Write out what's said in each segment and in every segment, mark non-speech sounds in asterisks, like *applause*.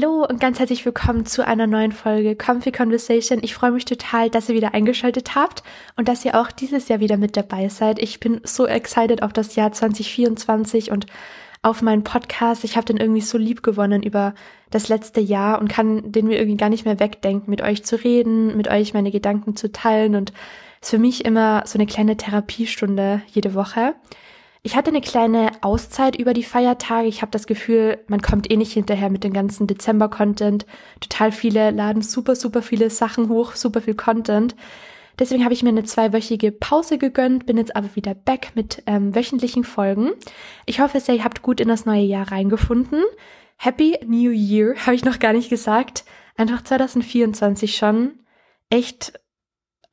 Hallo und ganz herzlich willkommen zu einer neuen Folge Comfy Conversation. Ich freue mich total, dass ihr wieder eingeschaltet habt und dass ihr auch dieses Jahr wieder mit dabei seid. Ich bin so excited auf das Jahr 2024 und auf meinen Podcast. Ich habe den irgendwie so lieb gewonnen über das letzte Jahr und kann den mir irgendwie gar nicht mehr wegdenken, mit euch zu reden, mit euch meine Gedanken zu teilen und ist für mich immer so eine kleine Therapiestunde jede Woche. Ich hatte eine kleine Auszeit über die Feiertage. Ich habe das Gefühl, man kommt eh nicht hinterher mit dem ganzen Dezember-Content. Total viele laden super, super viele Sachen hoch, super viel Content. Deswegen habe ich mir eine zweiwöchige Pause gegönnt, bin jetzt aber wieder back mit ähm, wöchentlichen Folgen. Ich hoffe sehr, ihr habt gut in das neue Jahr reingefunden. Happy New Year, *laughs* habe ich noch gar nicht gesagt. Einfach 2024 schon. Echt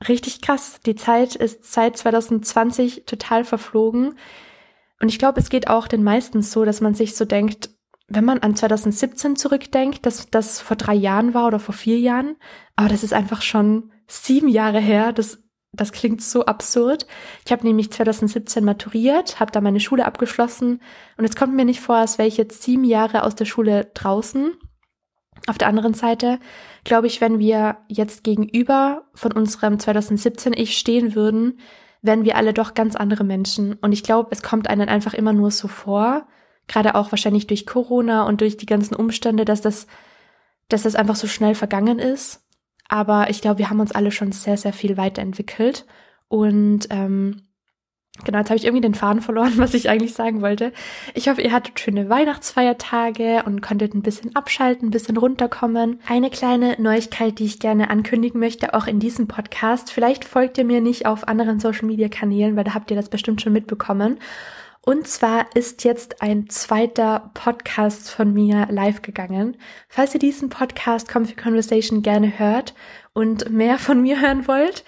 richtig krass. Die Zeit ist seit 2020 total verflogen. Und ich glaube, es geht auch den meisten so, dass man sich so denkt, wenn man an 2017 zurückdenkt, dass das vor drei Jahren war oder vor vier Jahren, aber das ist einfach schon sieben Jahre her. Das, das klingt so absurd. Ich habe nämlich 2017 maturiert, habe da meine Schule abgeschlossen und es kommt mir nicht vor, als wäre ich jetzt sieben Jahre aus der Schule draußen. Auf der anderen Seite glaube ich, wenn wir jetzt gegenüber von unserem 2017 Ich stehen würden, wären wir alle doch ganz andere Menschen. Und ich glaube, es kommt einem einfach immer nur so vor, gerade auch wahrscheinlich durch Corona und durch die ganzen Umstände, dass das, dass das einfach so schnell vergangen ist. Aber ich glaube, wir haben uns alle schon sehr, sehr viel weiterentwickelt. Und ähm, genau, jetzt habe ich irgendwie den Faden verloren, *laughs* was ich eigentlich sagen wollte. Ich hoffe, ihr hattet schöne Weihnachtsfeiertage und konntet ein bisschen abschalten, ein bisschen runterkommen. Eine kleine Neuigkeit, die ich gerne ankündigen möchte, auch in diesem Podcast. Vielleicht folgt ihr mir nicht auf anderen Social-Media-Kanälen, weil da habt ihr das bestimmt schon mitbekommen. Und zwar ist jetzt ein zweiter Podcast von mir live gegangen. Falls ihr diesen Podcast Comfy Conversation gerne hört und mehr von mir *laughs* hören wollt,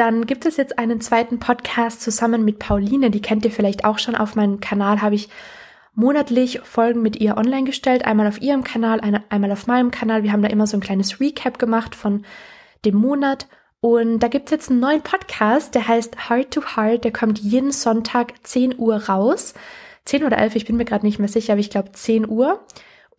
dann gibt es jetzt einen zweiten Podcast zusammen mit Pauline. Die kennt ihr vielleicht auch schon. Auf meinem Kanal habe ich monatlich Folgen mit ihr online gestellt. Einmal auf ihrem Kanal, einmal auf meinem Kanal. Wir haben da immer so ein kleines Recap gemacht von dem Monat und da gibt's jetzt einen neuen Podcast, der heißt Heart to Heart. Der kommt jeden Sonntag 10 Uhr raus. 10 oder 11, ich bin mir gerade nicht mehr sicher, aber ich glaube 10 Uhr.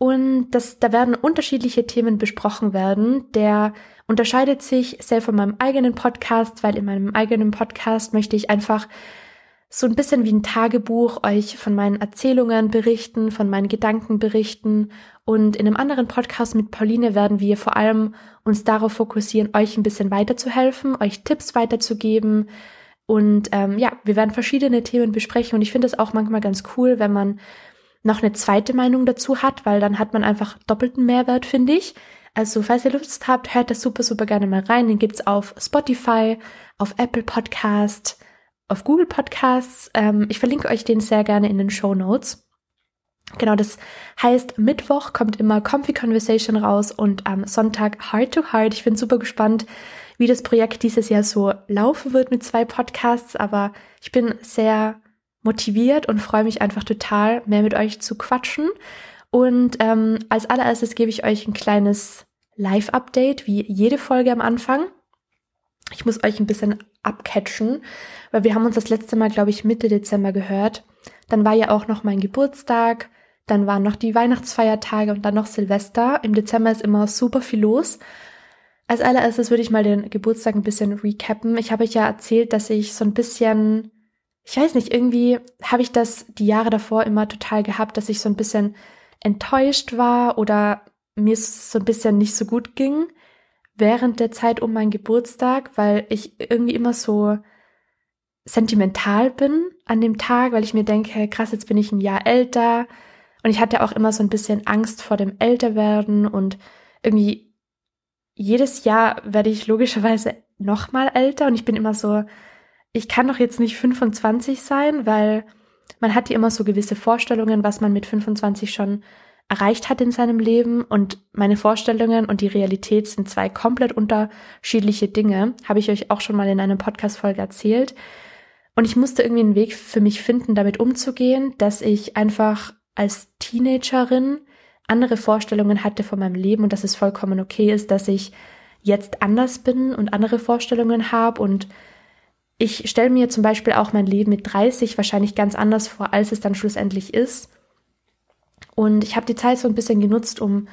Und das, da werden unterschiedliche Themen besprochen werden. Der unterscheidet sich sehr von meinem eigenen Podcast, weil in meinem eigenen Podcast möchte ich einfach so ein bisschen wie ein Tagebuch euch von meinen Erzählungen berichten, von meinen Gedanken berichten. Und in einem anderen Podcast mit Pauline werden wir vor allem uns darauf fokussieren, euch ein bisschen weiterzuhelfen, euch Tipps weiterzugeben. Und ähm, ja, wir werden verschiedene Themen besprechen. Und ich finde es auch manchmal ganz cool, wenn man noch eine zweite Meinung dazu hat, weil dann hat man einfach doppelten Mehrwert, finde ich. Also, falls ihr Lust habt, hört das super, super gerne mal rein. Den gibt's auf Spotify, auf Apple Podcast, auf Google Podcasts. Ähm, ich verlinke euch den sehr gerne in den Show Notes. Genau, das heißt, Mittwoch kommt immer Comfy Conversation raus und am Sonntag Heart to Heart. Ich bin super gespannt, wie das Projekt dieses Jahr so laufen wird mit zwei Podcasts, aber ich bin sehr motiviert und freue mich einfach total, mehr mit euch zu quatschen. Und ähm, als allererstes gebe ich euch ein kleines Live-Update, wie jede Folge am Anfang. Ich muss euch ein bisschen abcatchen, weil wir haben uns das letzte Mal, glaube ich, Mitte Dezember gehört. Dann war ja auch noch mein Geburtstag, dann waren noch die Weihnachtsfeiertage und dann noch Silvester. Im Dezember ist immer super viel los. Als allererstes würde ich mal den Geburtstag ein bisschen recappen. Ich habe euch ja erzählt, dass ich so ein bisschen, ich weiß nicht, irgendwie habe ich das die Jahre davor immer total gehabt, dass ich so ein bisschen enttäuscht war oder mir so ein bisschen nicht so gut ging während der Zeit um meinen Geburtstag, weil ich irgendwie immer so sentimental bin an dem Tag, weil ich mir denke, krass, jetzt bin ich ein Jahr älter. Und ich hatte auch immer so ein bisschen Angst vor dem Älterwerden und irgendwie jedes Jahr werde ich logischerweise noch mal älter und ich bin immer so, ich kann doch jetzt nicht 25 sein, weil man hat ja immer so gewisse Vorstellungen, was man mit 25 schon erreicht hat in seinem Leben und meine Vorstellungen und die Realität sind zwei komplett unterschiedliche Dinge, habe ich euch auch schon mal in einer Podcast-Folge erzählt. Und ich musste irgendwie einen Weg für mich finden, damit umzugehen, dass ich einfach als Teenagerin andere Vorstellungen hatte von meinem Leben und dass es vollkommen okay ist, dass ich jetzt anders bin und andere Vorstellungen habe und ich stelle mir zum Beispiel auch mein Leben mit 30 wahrscheinlich ganz anders vor, als es dann schlussendlich ist. Und ich habe die Zeit so ein bisschen genutzt, um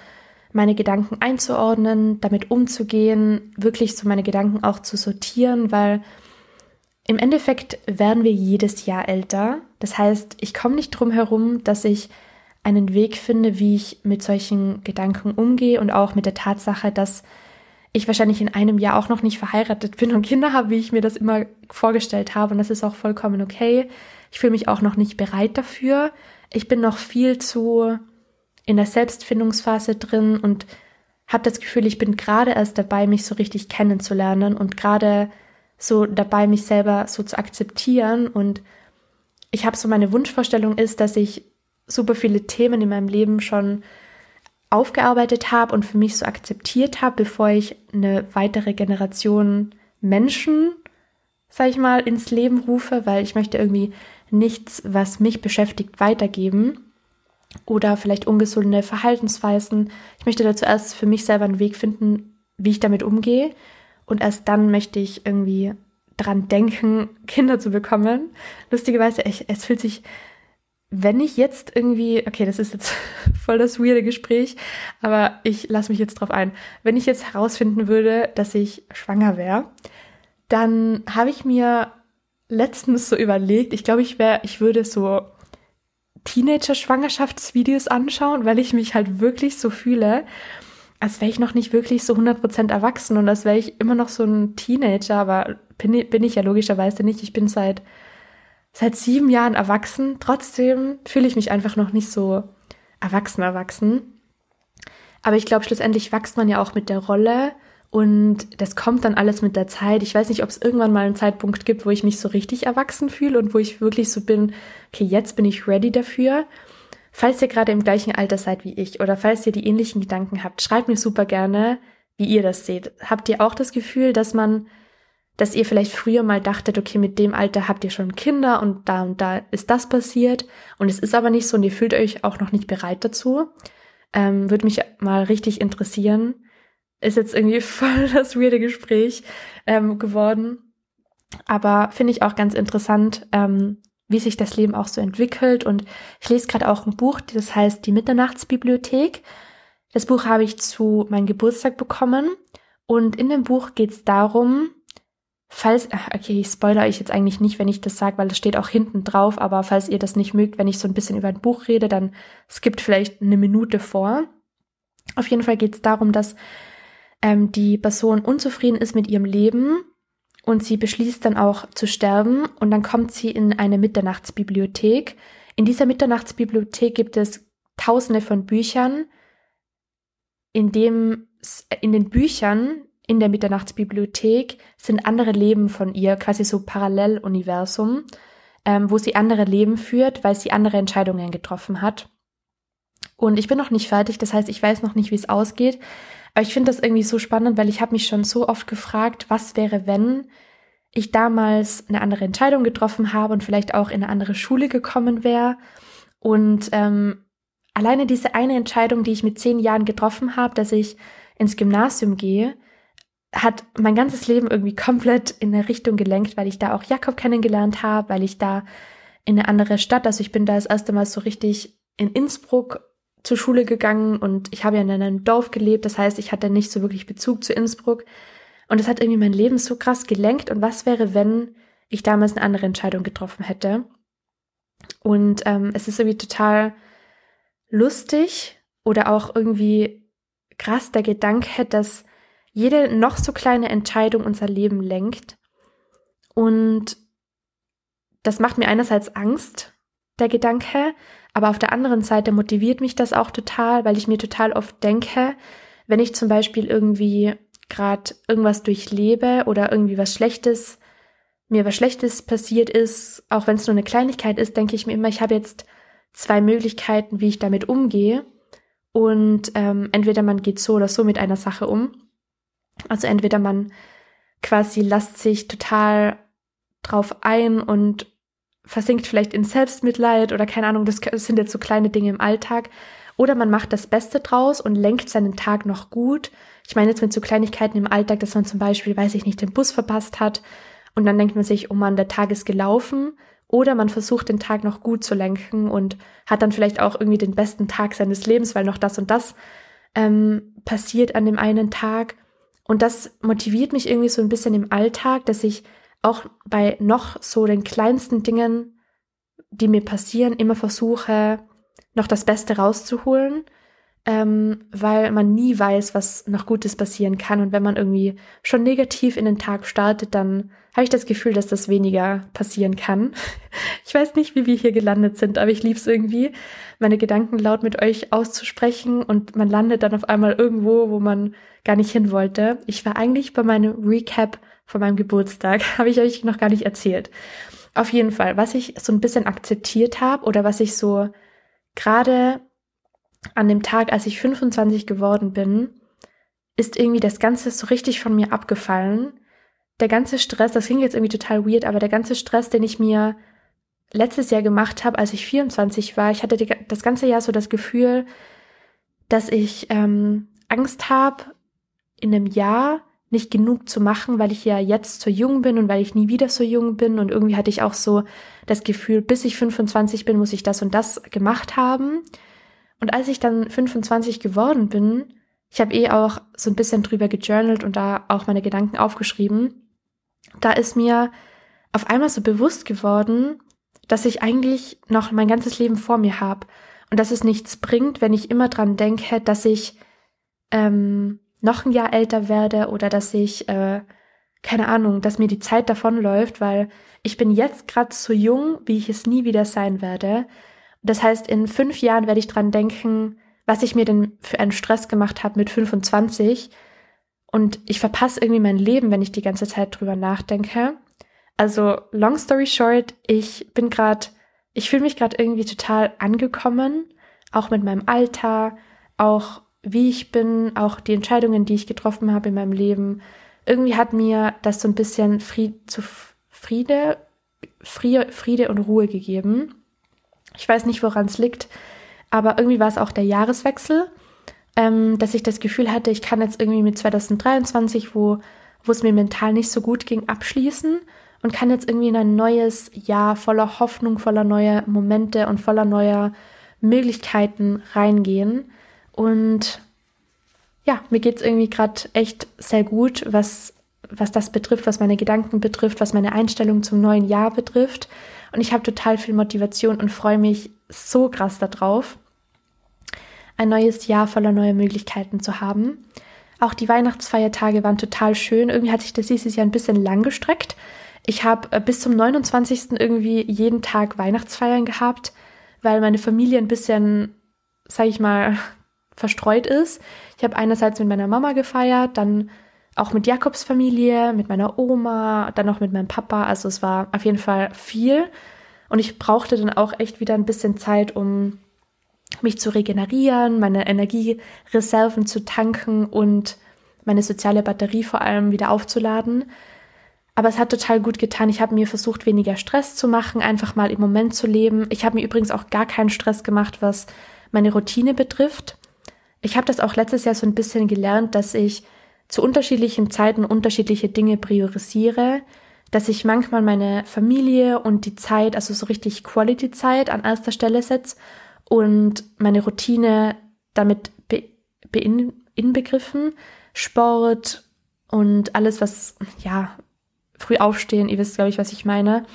meine Gedanken einzuordnen, damit umzugehen, wirklich so meine Gedanken auch zu sortieren, weil im Endeffekt werden wir jedes Jahr älter. Das heißt, ich komme nicht drum herum, dass ich einen Weg finde, wie ich mit solchen Gedanken umgehe und auch mit der Tatsache, dass ich wahrscheinlich in einem Jahr auch noch nicht verheiratet bin und Kinder habe, wie ich mir das immer vorgestellt habe. Und das ist auch vollkommen okay. Ich fühle mich auch noch nicht bereit dafür. Ich bin noch viel zu in der Selbstfindungsphase drin und habe das Gefühl, ich bin gerade erst dabei, mich so richtig kennenzulernen und gerade so dabei, mich selber so zu akzeptieren. Und ich habe so meine Wunschvorstellung ist, dass ich super viele Themen in meinem Leben schon aufgearbeitet habe und für mich so akzeptiert habe, bevor ich eine weitere Generation Menschen, sag ich mal, ins Leben rufe, weil ich möchte irgendwie nichts, was mich beschäftigt, weitergeben oder vielleicht ungesunde Verhaltensweisen. Ich möchte dazu erst für mich selber einen Weg finden, wie ich damit umgehe und erst dann möchte ich irgendwie dran denken, *laughs* Kinder zu bekommen. Lustigerweise, es fühlt sich, wenn ich jetzt irgendwie, okay, das ist jetzt *laughs* voll das weirde Gespräch, aber ich lasse mich jetzt drauf ein. Wenn ich jetzt herausfinden würde, dass ich schwanger wäre, dann habe ich mir letztens so überlegt, ich glaube, ich wäre, ich würde so Teenager-Schwangerschaftsvideos anschauen, weil ich mich halt wirklich so fühle als wäre ich noch nicht wirklich so 100% erwachsen und als wäre ich immer noch so ein Teenager, aber bin, bin ich ja logischerweise nicht. Ich bin seit, seit sieben Jahren erwachsen. Trotzdem fühle ich mich einfach noch nicht so erwachsen, erwachsen. Aber ich glaube, schlussendlich wächst man ja auch mit der Rolle und das kommt dann alles mit der Zeit. Ich weiß nicht, ob es irgendwann mal einen Zeitpunkt gibt, wo ich mich so richtig erwachsen fühle und wo ich wirklich so bin, okay, jetzt bin ich ready dafür. Falls ihr gerade im gleichen Alter seid wie ich oder falls ihr die ähnlichen Gedanken habt, schreibt mir super gerne, wie ihr das seht. Habt ihr auch das Gefühl, dass man, dass ihr vielleicht früher mal dachtet, okay, mit dem Alter habt ihr schon Kinder und da und da ist das passiert und es ist aber nicht so und ihr fühlt euch auch noch nicht bereit dazu? Ähm, Würde mich mal richtig interessieren. Ist jetzt irgendwie *laughs* voll das weirde Gespräch ähm, geworden. Aber finde ich auch ganz interessant, ähm, wie sich das Leben auch so entwickelt. Und ich lese gerade auch ein Buch, das heißt Die Mitternachtsbibliothek. Das Buch habe ich zu meinem Geburtstag bekommen. Und in dem Buch geht es darum, falls, okay, ich spoilere euch jetzt eigentlich nicht, wenn ich das sage, weil das steht auch hinten drauf, aber falls ihr das nicht mögt, wenn ich so ein bisschen über ein Buch rede, dann skippt vielleicht eine Minute vor. Auf jeden Fall geht es darum, dass ähm, die Person unzufrieden ist mit ihrem Leben und sie beschließt dann auch zu sterben und dann kommt sie in eine Mitternachtsbibliothek. In dieser Mitternachtsbibliothek gibt es tausende von Büchern, in dem in den Büchern in der Mitternachtsbibliothek sind andere Leben von ihr, quasi so Paralleluniversum, ähm, wo sie andere Leben führt, weil sie andere Entscheidungen getroffen hat. Und ich bin noch nicht fertig, das heißt, ich weiß noch nicht, wie es ausgeht. Aber ich finde das irgendwie so spannend, weil ich habe mich schon so oft gefragt, was wäre, wenn ich damals eine andere Entscheidung getroffen habe und vielleicht auch in eine andere Schule gekommen wäre. Und ähm, alleine diese eine Entscheidung, die ich mit zehn Jahren getroffen habe, dass ich ins Gymnasium gehe, hat mein ganzes Leben irgendwie komplett in eine Richtung gelenkt, weil ich da auch Jakob kennengelernt habe, weil ich da in eine andere Stadt, also ich bin da das erste Mal so richtig in Innsbruck zur Schule gegangen und ich habe ja in einem Dorf gelebt, das heißt, ich hatte nicht so wirklich Bezug zu Innsbruck. Und es hat irgendwie mein Leben so krass gelenkt. Und was wäre, wenn ich damals eine andere Entscheidung getroffen hätte? Und ähm, es ist irgendwie total lustig oder auch irgendwie krass der Gedanke, dass jede noch so kleine Entscheidung unser Leben lenkt. Und das macht mir einerseits Angst, der Gedanke, aber auf der anderen Seite motiviert mich das auch total, weil ich mir total oft denke, wenn ich zum Beispiel irgendwie gerade irgendwas durchlebe oder irgendwie was Schlechtes, mir was Schlechtes passiert ist, auch wenn es nur eine Kleinigkeit ist, denke ich mir immer, ich habe jetzt zwei Möglichkeiten, wie ich damit umgehe. Und ähm, entweder man geht so oder so mit einer Sache um. Also entweder man quasi lasst sich total drauf ein und versinkt vielleicht in Selbstmitleid oder keine Ahnung, das sind jetzt so kleine Dinge im Alltag. Oder man macht das Beste draus und lenkt seinen Tag noch gut. Ich meine jetzt mit so Kleinigkeiten im Alltag, dass man zum Beispiel, weiß ich nicht, den Bus verpasst hat und dann denkt man sich, oh man, der Tag ist gelaufen. Oder man versucht den Tag noch gut zu lenken und hat dann vielleicht auch irgendwie den besten Tag seines Lebens, weil noch das und das ähm, passiert an dem einen Tag. Und das motiviert mich irgendwie so ein bisschen im Alltag, dass ich auch bei noch so den kleinsten Dingen, die mir passieren, immer versuche, noch das Beste rauszuholen ähm, weil man nie weiß, was noch Gutes passieren kann. Und wenn man irgendwie schon negativ in den Tag startet, dann habe ich das Gefühl, dass das weniger passieren kann. *laughs* Ich weiß nicht, wie wir hier gelandet sind, aber ich liebe es irgendwie, meine Gedanken laut mit euch auszusprechen und man landet dann auf einmal irgendwo, wo man gar nicht hin wollte. Ich war eigentlich bei meinem Recap von meinem Geburtstag, *laughs* habe ich euch noch gar nicht erzählt. Auf jeden Fall, was ich so ein bisschen akzeptiert habe oder was ich so gerade an dem Tag, als ich 25 geworden bin, ist irgendwie das Ganze so richtig von mir abgefallen. Der ganze Stress, das klingt jetzt irgendwie total weird, aber der ganze Stress, den ich mir letztes Jahr gemacht habe, als ich 24 war, ich hatte die, das ganze Jahr so das Gefühl, dass ich ähm, Angst habe, in einem Jahr nicht genug zu machen, weil ich ja jetzt so jung bin und weil ich nie wieder so jung bin. Und irgendwie hatte ich auch so das Gefühl, bis ich 25 bin, muss ich das und das gemacht haben. Und als ich dann 25 geworden bin, ich habe eh auch so ein bisschen drüber gejournalt und da auch meine Gedanken aufgeschrieben, da ist mir auf einmal so bewusst geworden, dass ich eigentlich noch mein ganzes Leben vor mir habe und dass es nichts bringt, wenn ich immer dran denke, dass ich ähm, noch ein Jahr älter werde oder dass ich, äh, keine Ahnung, dass mir die Zeit davonläuft, weil ich bin jetzt gerade so jung, wie ich es nie wieder sein werde. Das heißt, in fünf Jahren werde ich dran denken, was ich mir denn für einen Stress gemacht habe mit 25. Und ich verpasse irgendwie mein Leben, wenn ich die ganze Zeit drüber nachdenke. Also, long story short, ich bin gerade, ich fühle mich gerade irgendwie total angekommen, auch mit meinem Alter, auch wie ich bin, auch die Entscheidungen, die ich getroffen habe in meinem Leben. Irgendwie hat mir das so ein bisschen Fried, zu Friede, Friede, Friede und Ruhe gegeben. Ich weiß nicht, woran es liegt, aber irgendwie war es auch der Jahreswechsel, ähm, dass ich das Gefühl hatte, ich kann jetzt irgendwie mit 2023, wo, wo es mir mental nicht so gut ging, abschließen und kann jetzt irgendwie in ein neues Jahr voller Hoffnung, voller neuer Momente und voller neuer Möglichkeiten reingehen. Und ja, mir geht es irgendwie gerade echt sehr gut, was, was das betrifft, was meine Gedanken betrifft, was meine Einstellung zum neuen Jahr betrifft. Und ich habe total viel Motivation und freue mich so krass darauf, ein neues Jahr voller neuer Möglichkeiten zu haben. Auch die Weihnachtsfeiertage waren total schön. Irgendwie hat sich das dieses Jahr ein bisschen lang gestreckt. Ich habe äh, bis zum 29. irgendwie jeden Tag Weihnachtsfeiern gehabt, weil meine Familie ein bisschen, sag ich mal, *laughs* verstreut ist. Ich habe einerseits mit meiner Mama gefeiert, dann auch mit Jakobs Familie, mit meiner Oma, dann noch mit meinem Papa. Also es war auf jeden Fall viel. Und ich brauchte dann auch echt wieder ein bisschen Zeit, um mich zu regenerieren, meine Energiereserven zu tanken und meine soziale Batterie vor allem wieder aufzuladen. Aber es hat total gut getan. Ich habe mir versucht, weniger Stress zu machen, einfach mal im Moment zu leben. Ich habe mir übrigens auch gar keinen Stress gemacht, was meine Routine betrifft. Ich habe das auch letztes Jahr so ein bisschen gelernt, dass ich zu unterschiedlichen Zeiten unterschiedliche Dinge priorisiere, dass ich manchmal meine Familie und die Zeit, also so richtig Quality-Zeit an erster Stelle setze und meine Routine damit be, be inbegriffen, Sport und alles, was, ja, früh aufstehen, ihr wisst, glaube ich, was ich meine,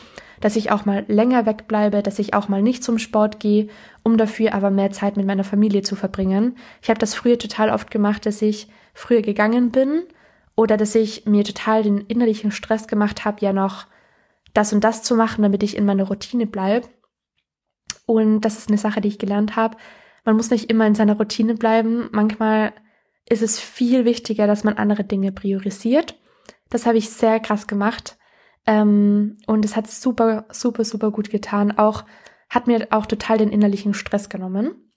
dass ich auch mal länger wegbleibe, dass ich auch mal nicht zum Sport gehe, um dafür aber mehr Zeit mit meiner Familie zu verbringen. Ich habe das früher total oft gemacht, dass ich früher gegangen bin oder dass ich mir total den innerlichen Stress gemacht habe, ja noch das und das zu machen, damit ich in meiner Routine bleibe. Und das ist eine Sache, die ich gelernt habe. Man muss nicht immer in seiner Routine bleiben. Manchmal ist es viel wichtiger, dass man andere Dinge priorisiert. Das habe ich sehr krass gemacht. Ähm, und es hat super, super, super gut getan. Auch hat mir auch total den innerlichen Stress genommen.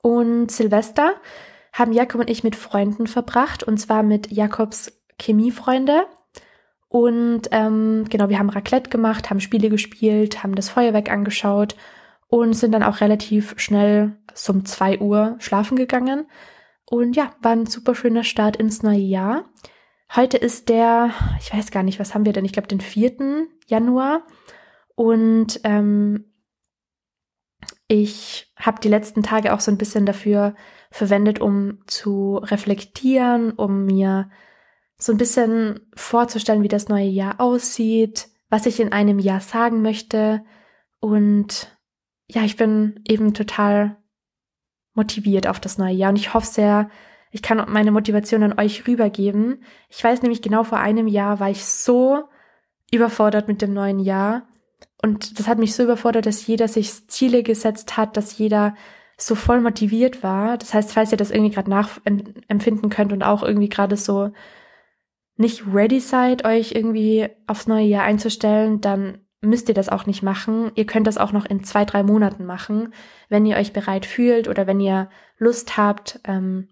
Und Silvester haben Jakob und ich mit Freunden verbracht, und zwar mit Jakobs Chemiefreunde. Und ähm, genau, wir haben Raclette gemacht, haben Spiele gespielt, haben das Feuerwerk angeschaut und sind dann auch relativ schnell so um zwei Uhr schlafen gegangen. Und ja, war ein super schöner Start ins neue Jahr. Heute ist der, ich weiß gar nicht, was haben wir denn? Ich glaube, den 4. Januar. Und ähm, ich habe die letzten Tage auch so ein bisschen dafür verwendet, um zu reflektieren, um mir so ein bisschen vorzustellen, wie das neue Jahr aussieht, was ich in einem Jahr sagen möchte. Und ja, ich bin eben total motiviert auf das neue Jahr und ich hoffe sehr, ich kann meine Motivation an euch rübergeben. Ich weiß nämlich genau vor einem Jahr war ich so überfordert mit dem neuen Jahr und das hat mich so überfordert, dass jeder sich Ziele gesetzt hat, dass jeder so voll motiviert war. Das heißt, falls ihr das irgendwie gerade nachempfinden könnt und auch irgendwie gerade so nicht ready seid, euch irgendwie aufs neue Jahr einzustellen, dann müsst ihr das auch nicht machen. Ihr könnt das auch noch in zwei, drei Monaten machen, wenn ihr euch bereit fühlt oder wenn ihr Lust habt. Ähm,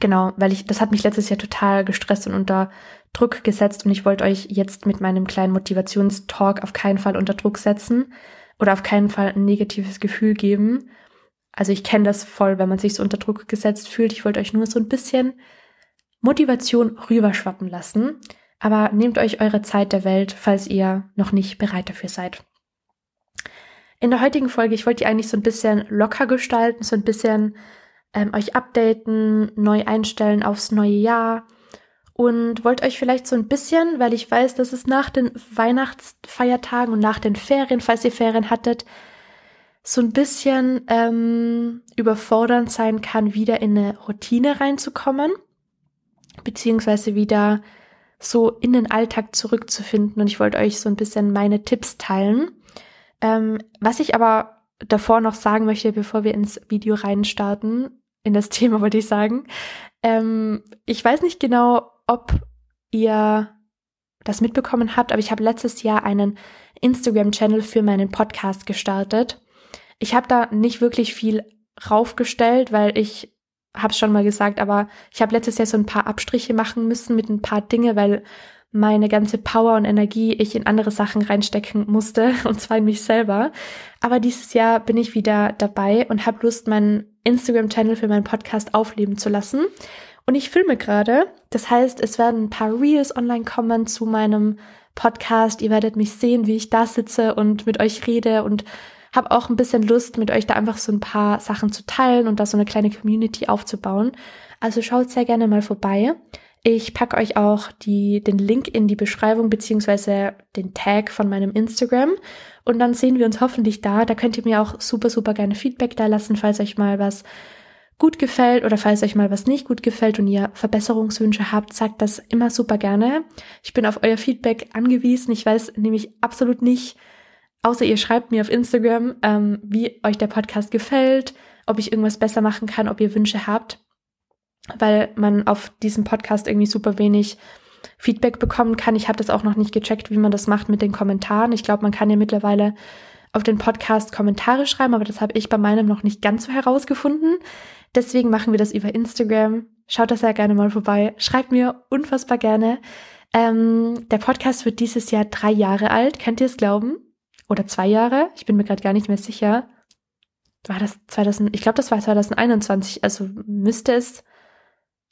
genau, weil ich, das hat mich letztes Jahr total gestresst und unter Druck gesetzt und ich wollte euch jetzt mit meinem kleinen Motivationstalk auf keinen Fall unter Druck setzen oder auf keinen Fall ein negatives Gefühl geben. Also ich kenne das voll, wenn man sich so unter Druck gesetzt fühlt. Ich wollte euch nur so ein bisschen Motivation rüberschwappen lassen. Aber nehmt euch eure Zeit der Welt, falls ihr noch nicht bereit dafür seid. In der heutigen Folge, ich wollte die eigentlich so ein bisschen locker gestalten, so ein bisschen ähm, euch updaten, neu einstellen aufs neue Jahr und wollte euch vielleicht so ein bisschen, weil ich weiß, dass es nach den Weihnachtsfeiertagen und nach den Ferien, falls ihr Ferien hattet, so ein bisschen ähm, überfordernd sein kann, wieder in eine Routine reinzukommen, beziehungsweise wieder so in den Alltag zurückzufinden. Und ich wollte euch so ein bisschen meine Tipps teilen. Ähm, was ich aber davor noch sagen möchte, bevor wir ins Video reinstarten, in das *laughs* Thema wollte ich sagen. Ähm, ich weiß nicht genau, ob ihr das mitbekommen habt, aber ich habe letztes Jahr einen Instagram-Channel für meinen Podcast gestartet. Ich habe da nicht wirklich viel raufgestellt, weil ich habe es schon mal gesagt, aber ich habe letztes Jahr so ein paar Abstriche machen müssen mit ein paar Dinge, weil meine ganze Power und Energie ich in andere Sachen reinstecken musste, *laughs* und zwar in mich selber. Aber dieses Jahr bin ich wieder dabei und habe Lust, meinen Instagram-Channel für meinen Podcast aufleben zu lassen. Und ich filme gerade. Das heißt, es werden ein paar Reels online kommen zu meinem Podcast. Ihr werdet mich sehen, wie ich da sitze und mit euch rede und habe auch ein bisschen Lust, mit euch da einfach so ein paar Sachen zu teilen und da so eine kleine Community aufzubauen. Also schaut sehr gerne mal vorbei. Ich packe euch auch die, den Link in die Beschreibung beziehungsweise den Tag von meinem Instagram und dann sehen wir uns hoffentlich da. Da könnt ihr mir auch super, super gerne Feedback da lassen, falls euch mal was gut gefällt oder falls euch mal was nicht gut gefällt und ihr Verbesserungswünsche habt, sagt das immer super gerne. Ich bin auf euer Feedback angewiesen. Ich weiß nämlich absolut nicht, außer ihr schreibt mir auf Instagram, ähm, wie euch der Podcast gefällt, ob ich irgendwas besser machen kann, ob ihr Wünsche habt weil man auf diesem Podcast irgendwie super wenig Feedback bekommen kann. Ich habe das auch noch nicht gecheckt, wie man das macht mit den Kommentaren. Ich glaube, man kann ja mittlerweile auf den Podcast Kommentare schreiben, aber das habe ich bei meinem noch nicht ganz so herausgefunden. Deswegen machen wir das über Instagram. Schaut das sehr gerne mal vorbei. Schreibt mir unfassbar gerne. Ähm, der Podcast wird dieses Jahr drei Jahre alt. Könnt ihr es glauben? Oder zwei Jahre? Ich bin mir gerade gar nicht mehr sicher. War das 2000? Ich glaube, das war 2021. Also müsste es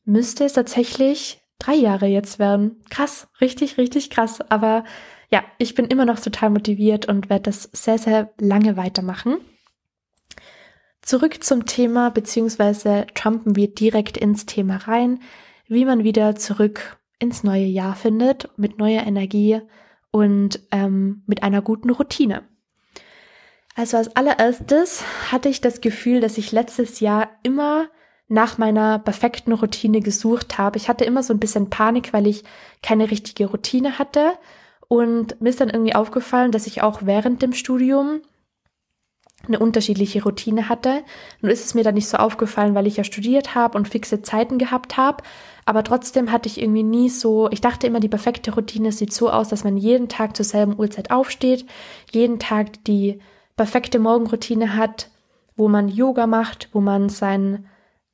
müsste es tatsächlich drei Jahre jetzt werden. Krass, richtig, richtig krass. Aber ja, ich bin immer noch total motiviert und werde das sehr, sehr lange weitermachen. Zurück zum Thema, beziehungsweise trumpen wir direkt ins Thema rein, wie man wieder zurück ins neue Jahr findet, mit neuer Energie und ähm, mit einer guten Routine. Also als allererstes hatte ich das Gefühl, dass ich letztes Jahr immer nach meiner perfekten Routine gesucht habe. Ich hatte immer so ein bisschen Panik, weil ich keine richtige Routine hatte. Und mir ist dann irgendwie aufgefallen, dass ich auch während dem Studium eine unterschiedliche Routine hatte. Nun ist es mir dann nicht so aufgefallen, weil ich ja studiert habe und fixe Zeiten gehabt habe. Aber trotzdem hatte ich irgendwie nie so, ich dachte immer, die perfekte Routine sieht so aus, dass man jeden Tag zur selben Uhrzeit aufsteht, jeden Tag die perfekte Morgenroutine hat, wo man Yoga macht, wo man sein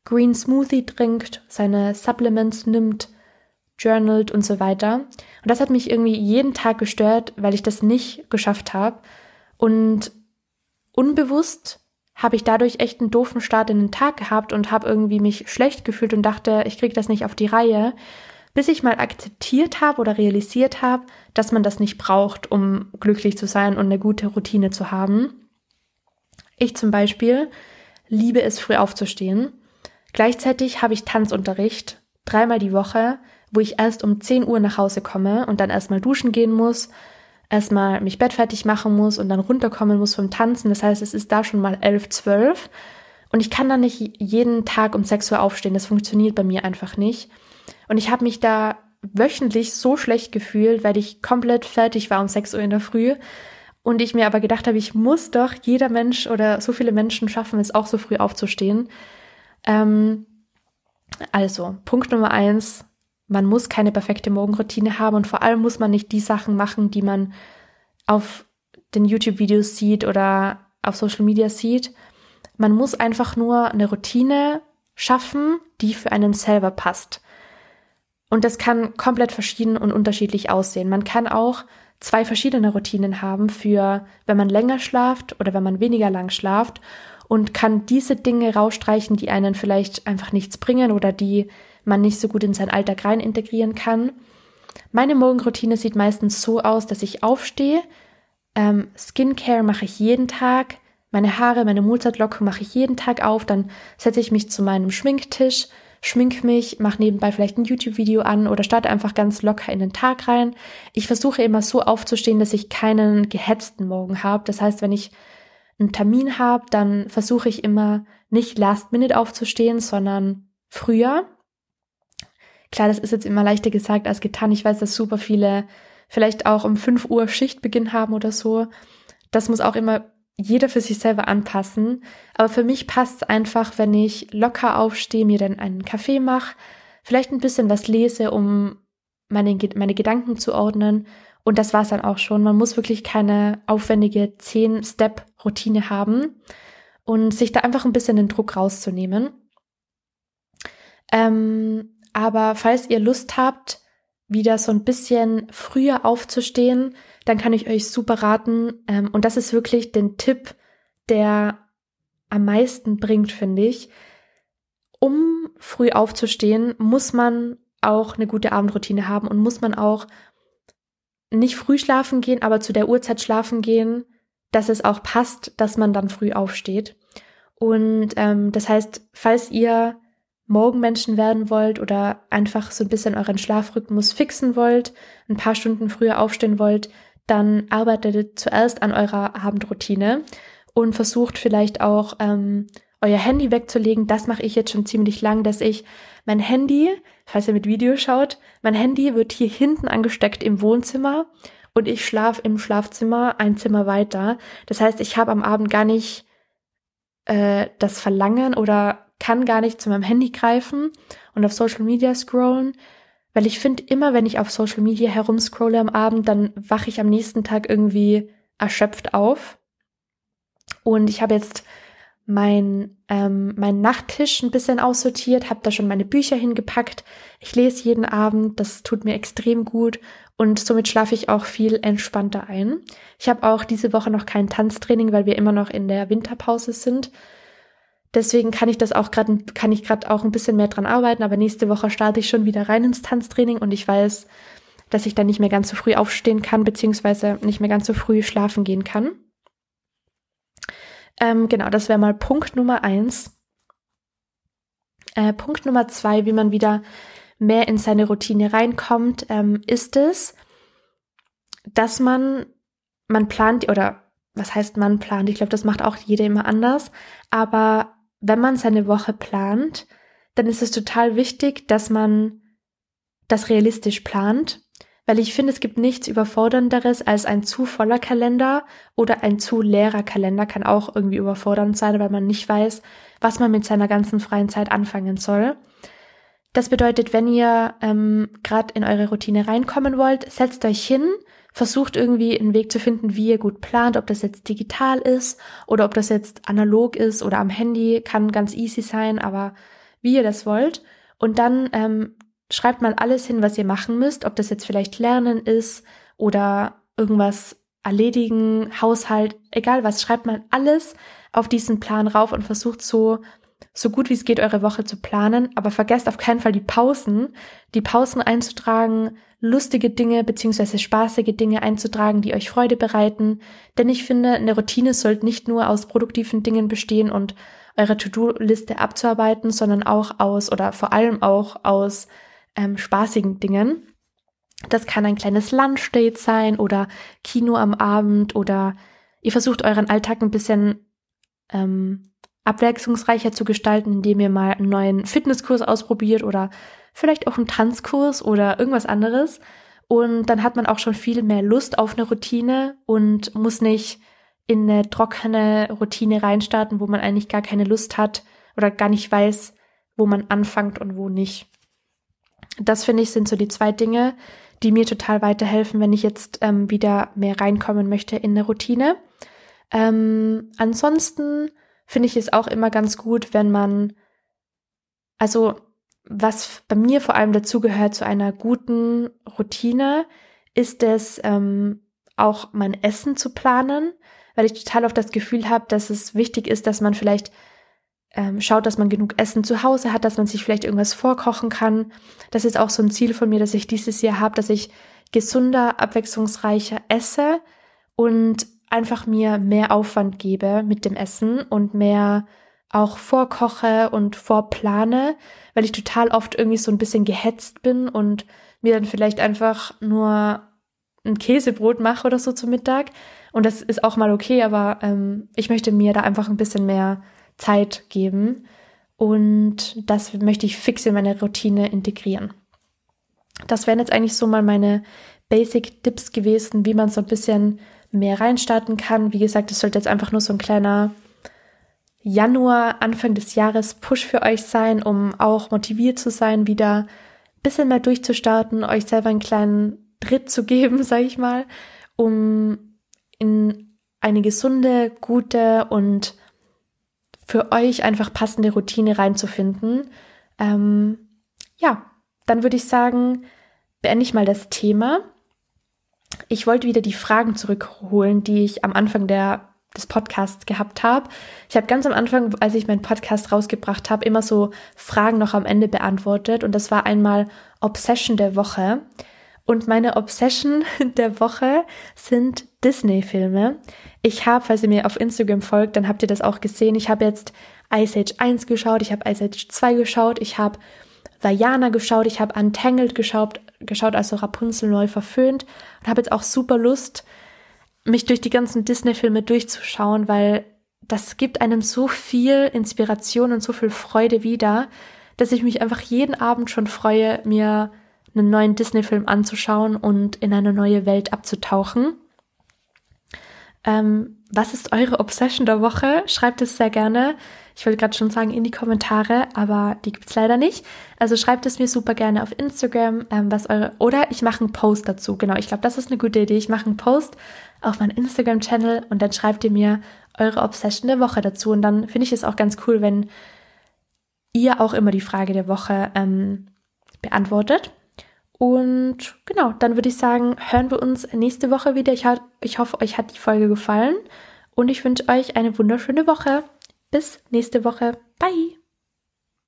Green Smoothie trinkt, seine Supplements nimmt, journalt und so weiter. Und das hat mich irgendwie jeden Tag gestört, weil ich das nicht geschafft habe. Und unbewusst habe ich dadurch echt einen doofen Start in den Tag gehabt und habe irgendwie mich schlecht gefühlt und dachte, ich kriege das nicht auf die Reihe, bis ich mal akzeptiert habe oder realisiert habe, dass man das nicht braucht, um glücklich zu sein und eine gute Routine zu haben. Ich zum Beispiel liebe es, früh aufzustehen. Gleichzeitig habe ich Tanzunterricht dreimal die Woche, wo ich erst um 10 Uhr nach Hause komme und dann erstmal duschen gehen muss, erstmal mich bettfertig machen muss und dann runterkommen muss vom Tanzen. Das heißt, es ist da schon mal 11, 12. Und ich kann dann nicht jeden Tag um 6 Uhr aufstehen. Das funktioniert bei mir einfach nicht. Und ich habe mich da wöchentlich so schlecht gefühlt, weil ich komplett fertig war um 6 Uhr in der Früh. Und ich mir aber gedacht habe, ich muss doch, jeder Mensch oder so viele Menschen schaffen es auch so früh aufzustehen. Ähm, also, Punkt Nummer eins, man muss keine perfekte Morgenroutine haben und vor allem muss man nicht die Sachen machen, die man auf den YouTube-Videos sieht oder auf Social Media sieht. Man muss einfach nur eine Routine schaffen, die für einen selber passt. Und das kann komplett verschieden und unterschiedlich aussehen. Man kann auch zwei verschiedene Routinen haben für, wenn man länger schlaft oder wenn man weniger lang schlaft und kann diese Dinge rausstreichen, die einen vielleicht einfach nichts bringen oder die man nicht so gut in seinen Alltag rein integrieren kann. Meine Morgenroutine sieht meistens so aus, dass ich aufstehe. Ähm, Skincare mache ich jeden Tag. Meine Haare, meine Mozartlocke mache ich jeden Tag auf. Dann setze ich mich zu meinem Schminktisch, schmink mich, mache nebenbei vielleicht ein YouTube-Video an oder starte einfach ganz locker in den Tag rein. Ich versuche immer so aufzustehen, dass ich keinen gehetzten Morgen habe. Das heißt, wenn ich einen Termin habe, dann versuche ich immer nicht last minute aufzustehen, sondern früher. Klar, das ist jetzt immer leichter gesagt als getan. Ich weiß, dass super viele vielleicht auch um 5 Uhr Schichtbeginn haben oder so. Das muss auch immer jeder für sich selber anpassen. Aber für mich passt es einfach, wenn ich locker aufstehe, mir dann einen Kaffee mache, vielleicht ein bisschen was lese, um meine, meine Gedanken zu ordnen. Und das war's dann auch schon. Man muss wirklich keine aufwendige 10-Step-Routine haben und sich da einfach ein bisschen den Druck rauszunehmen. Ähm, aber falls ihr Lust habt, wieder so ein bisschen früher aufzustehen, dann kann ich euch super raten. Ähm, und das ist wirklich den Tipp, der am meisten bringt, finde ich. Um früh aufzustehen, muss man auch eine gute Abendroutine haben und muss man auch nicht früh schlafen gehen, aber zu der Uhrzeit schlafen gehen, dass es auch passt, dass man dann früh aufsteht. Und ähm, das heißt, falls ihr Morgenmenschen werden wollt oder einfach so ein bisschen euren Schlafrhythmus fixen wollt, ein paar Stunden früher aufstehen wollt, dann arbeitet zuerst an eurer Abendroutine und versucht vielleicht auch ähm, euer Handy wegzulegen. Das mache ich jetzt schon ziemlich lang, dass ich mein Handy, falls ihr mit Video schaut, mein Handy wird hier hinten angesteckt im Wohnzimmer und ich schlafe im Schlafzimmer ein Zimmer weiter. Das heißt, ich habe am Abend gar nicht äh, das Verlangen oder kann gar nicht zu meinem Handy greifen und auf Social Media scrollen, weil ich finde immer, wenn ich auf Social Media herumscrolle am Abend, dann wache ich am nächsten Tag irgendwie erschöpft auf. Und ich habe jetzt mein, ähm, mein Nachttisch ein bisschen aussortiert, habe da schon meine Bücher hingepackt. Ich lese jeden Abend, das tut mir extrem gut und somit schlafe ich auch viel entspannter ein. Ich habe auch diese Woche noch kein Tanztraining, weil wir immer noch in der Winterpause sind. Deswegen kann ich das auch gerade, kann ich gerade auch ein bisschen mehr dran arbeiten, aber nächste Woche starte ich schon wieder rein ins Tanztraining und ich weiß, dass ich dann nicht mehr ganz so früh aufstehen kann, beziehungsweise nicht mehr ganz so früh schlafen gehen kann. Ähm, genau, das wäre mal Punkt Nummer eins. Äh, Punkt Nummer zwei, wie man wieder mehr in seine Routine reinkommt, ähm, ist es, dass man, man plant oder was heißt man plant? Ich glaube, das macht auch jeder immer anders. Aber wenn man seine Woche plant, dann ist es total wichtig, dass man das realistisch plant, weil ich finde, es gibt nichts überfordernderes als ein zu voller Kalender oder ein zu leerer Kalender kann auch irgendwie überfordernd sein, weil man nicht weiß, was man mit seiner ganzen freien Zeit anfangen soll. Das bedeutet, wenn ihr ähm, gerade in eure Routine reinkommen wollt, setzt euch hin, versucht irgendwie einen Weg zu finden, wie ihr gut plant, ob das jetzt digital ist oder ob das jetzt analog ist oder am Handy, kann ganz easy sein, aber wie ihr das wollt. Und dann ähm, schreibt mal alles hin, was ihr machen müsst, ob das jetzt vielleicht Lernen ist oder irgendwas erledigen, Haushalt, egal was, schreibt mal alles auf diesen Plan rauf und versucht so so gut wie es geht eure Woche zu planen, aber vergesst auf keinen Fall die Pausen, die Pausen einzutragen, lustige Dinge beziehungsweise spaßige Dinge einzutragen, die euch Freude bereiten. Denn ich finde, eine Routine sollte nicht nur aus produktiven Dingen bestehen und eure To-Do-Liste abzuarbeiten, sondern auch aus oder vor allem auch aus ähm, spaßigen Dingen. Das kann ein kleines Lunchdate sein oder Kino am Abend oder ihr versucht euren Alltag ein bisschen ähm, abwechslungsreicher zu gestalten, indem ihr mal einen neuen Fitnesskurs ausprobiert oder vielleicht auch einen Tanzkurs oder irgendwas anderes. Und dann hat man auch schon viel mehr Lust auf eine Routine und muss nicht in eine trockene Routine reinstarten, wo man eigentlich gar keine Lust hat oder gar nicht weiß, wo man anfängt und wo nicht. Das finde ich sind so die zwei Dinge, die mir total weiterhelfen, wenn ich jetzt ähm, wieder mehr reinkommen möchte in eine Routine. Ähm, ansonsten finde ich es auch immer ganz gut, wenn man, also was bei mir vor allem dazugehört zu einer guten Routine, ist es ähm, auch mein Essen zu planen, weil ich total oft das Gefühl habe, dass es wichtig ist, dass man vielleicht ähm, schaut, dass man genug Essen zu Hause hat, dass man sich vielleicht irgendwas vorkochen kann. Das ist auch so ein Ziel von mir, dass ich dieses Jahr habe, dass ich gesunder, abwechslungsreicher esse und einfach mir mehr Aufwand gebe mit dem Essen und mehr auch vorkoche und vorplane, weil ich total oft irgendwie so ein bisschen gehetzt bin und mir dann vielleicht einfach nur ein Käsebrot mache oder so zum Mittag. Und das ist auch mal okay, aber ähm, ich möchte mir da einfach ein bisschen mehr Zeit geben. Und das möchte ich fix in meine Routine integrieren. Das wären jetzt eigentlich so mal meine Basic-Tipps gewesen, wie man so ein bisschen mehr reinstarten kann. Wie gesagt, das sollte jetzt einfach nur so ein kleiner Januar, Anfang des Jahres Push für euch sein, um auch motiviert zu sein, wieder ein bisschen mehr durchzustarten, euch selber einen kleinen Tritt zu geben, *laughs* sage ich mal, um in eine gesunde, gute und für euch einfach passende Routine reinzufinden. Ähm, ja, dann würde ich sagen, beende ich mal das Thema. Ich wollte wieder die Fragen zurückholen, die ich am Anfang der, des Podcasts gehabt habe. Ich habe ganz am Anfang, als ich meinen Podcast rausgebracht habe, immer so Fragen noch am Ende beantwortet. Und das war einmal Obsession der Woche. Und meine Obsession *laughs* der Woche sind Disney-Filme. Ich habe, falls ihr mir auf Instagram folgt, dann habt ihr das auch gesehen. Ich habe jetzt Ice Age 1 geschaut, ich habe Ice Age 2 geschaut, ich habe Vajana geschaut, ich habe Untangled geschaut, geschaut, also Rapunzel neu verföhnt und habe jetzt auch super Lust, mich durch die ganzen Disney-Filme durchzuschauen, weil das gibt einem so viel Inspiration und so viel Freude wieder, dass ich mich einfach jeden Abend schon freue, mir einen neuen Disney-Film anzuschauen und in eine neue Welt abzutauchen. Ähm, was ist eure Obsession der Woche? Schreibt es sehr gerne. Ich wollte gerade schon sagen in die Kommentare, aber die gibt's leider nicht. Also schreibt es mir super gerne auf Instagram, ähm, was eure oder ich mache einen Post dazu. Genau, ich glaube, das ist eine gute Idee. Ich mache einen Post auf meinen Instagram-Channel und dann schreibt ihr mir eure Obsession der Woche dazu. Und dann finde ich es auch ganz cool, wenn ihr auch immer die Frage der Woche ähm, beantwortet. Und genau, dann würde ich sagen, hören wir uns nächste Woche wieder. Ich, ich hoffe, euch hat die Folge gefallen und ich wünsche euch eine wunderschöne Woche. Bis nächste Woche. Bye.